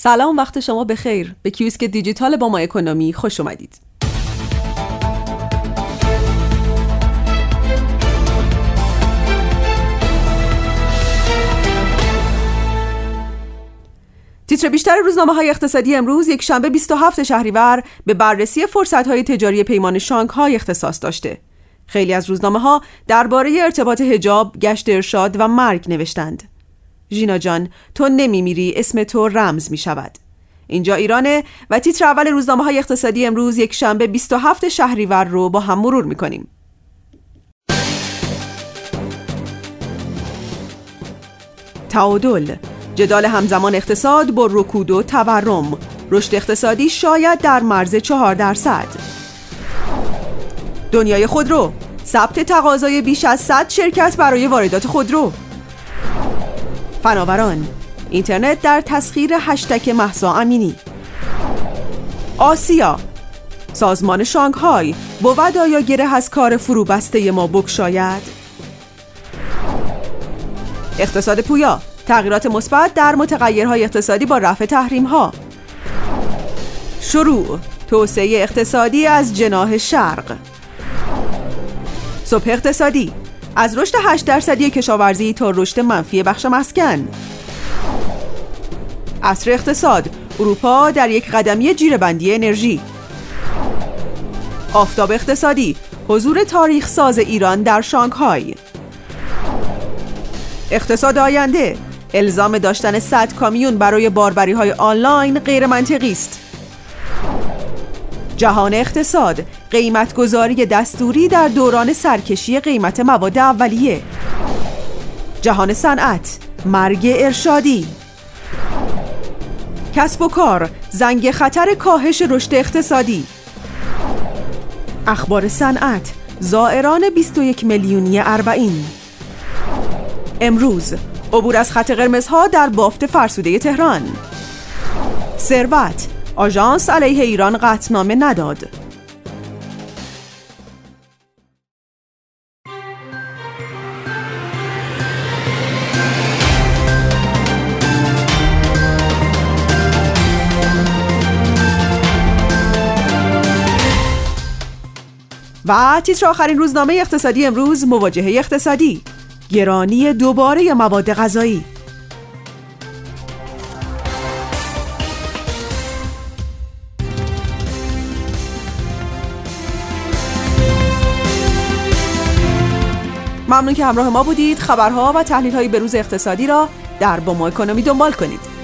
سلام وقت شما بخیر به کیوسک دیجیتال با ما اکونومی خوش اومدید تیتر بیشتر روزنامه های اقتصادی امروز یک شنبه 27 شهریور به بررسی فرصت های تجاری پیمان شانگهای اختصاص داشته. خیلی از روزنامه ها درباره ارتباط هجاب، گشت ارشاد و مرگ نوشتند. ژینا جان تو نمیمیری اسم تو رمز می شود. اینجا ایرانه و تیتر اول روزنامه های اقتصادی امروز یک شنبه 27 شهریور رو با هم مرور می کنیم. تعادل جدال همزمان اقتصاد با رکود و تورم رشد اقتصادی شاید در مرز چهار درصد دنیای خودرو ثبت تقاضای بیش از 100 شرکت برای واردات خودرو فناوران اینترنت در تسخیر هشتک محسا امینی. آسیا. سازمان شانگهای بود آیا گره از کار فروبسته ما بکشاید. اقتصاد پویا. تغییرات مثبت در متغیرهای اقتصادی با رفع تحریم ها شروع. توسعه اقتصادی از جناح شرق. صبح اقتصادی. از رشد 8 درصدی کشاورزی تا رشد منفی بخش مسکن. اصر اقتصاد اروپا در یک قدمی جیرهبندی انرژی. آفتاب اقتصادی حضور تاریخ ساز ایران در شانگهای. اقتصاد آینده الزام داشتن 100 کامیون برای باربری های آنلاین غیر منطقی است. جهان اقتصاد قیمت گذاری دستوری در دوران سرکشی قیمت مواد اولیه. جهان صنعت مرگ ارشادی. کسب و کار زنگ خطر کاهش رشد اقتصادی. اخبار صنعت زائران 21 میلیونی اربعین. امروز عبور از خط قرمزها در بافت فرسوده تهران. ثروت آژانس علیه ایران قطنامه نداد. و تیتر آخرین روزنامه اقتصادی امروز مواجهه اقتصادی. گرانی دوباره مواد غذایی. ممنون که همراه ما بودید. خبرها و تحلیل های بروز اقتصادی را در با ما اکونومی دنبال کنید.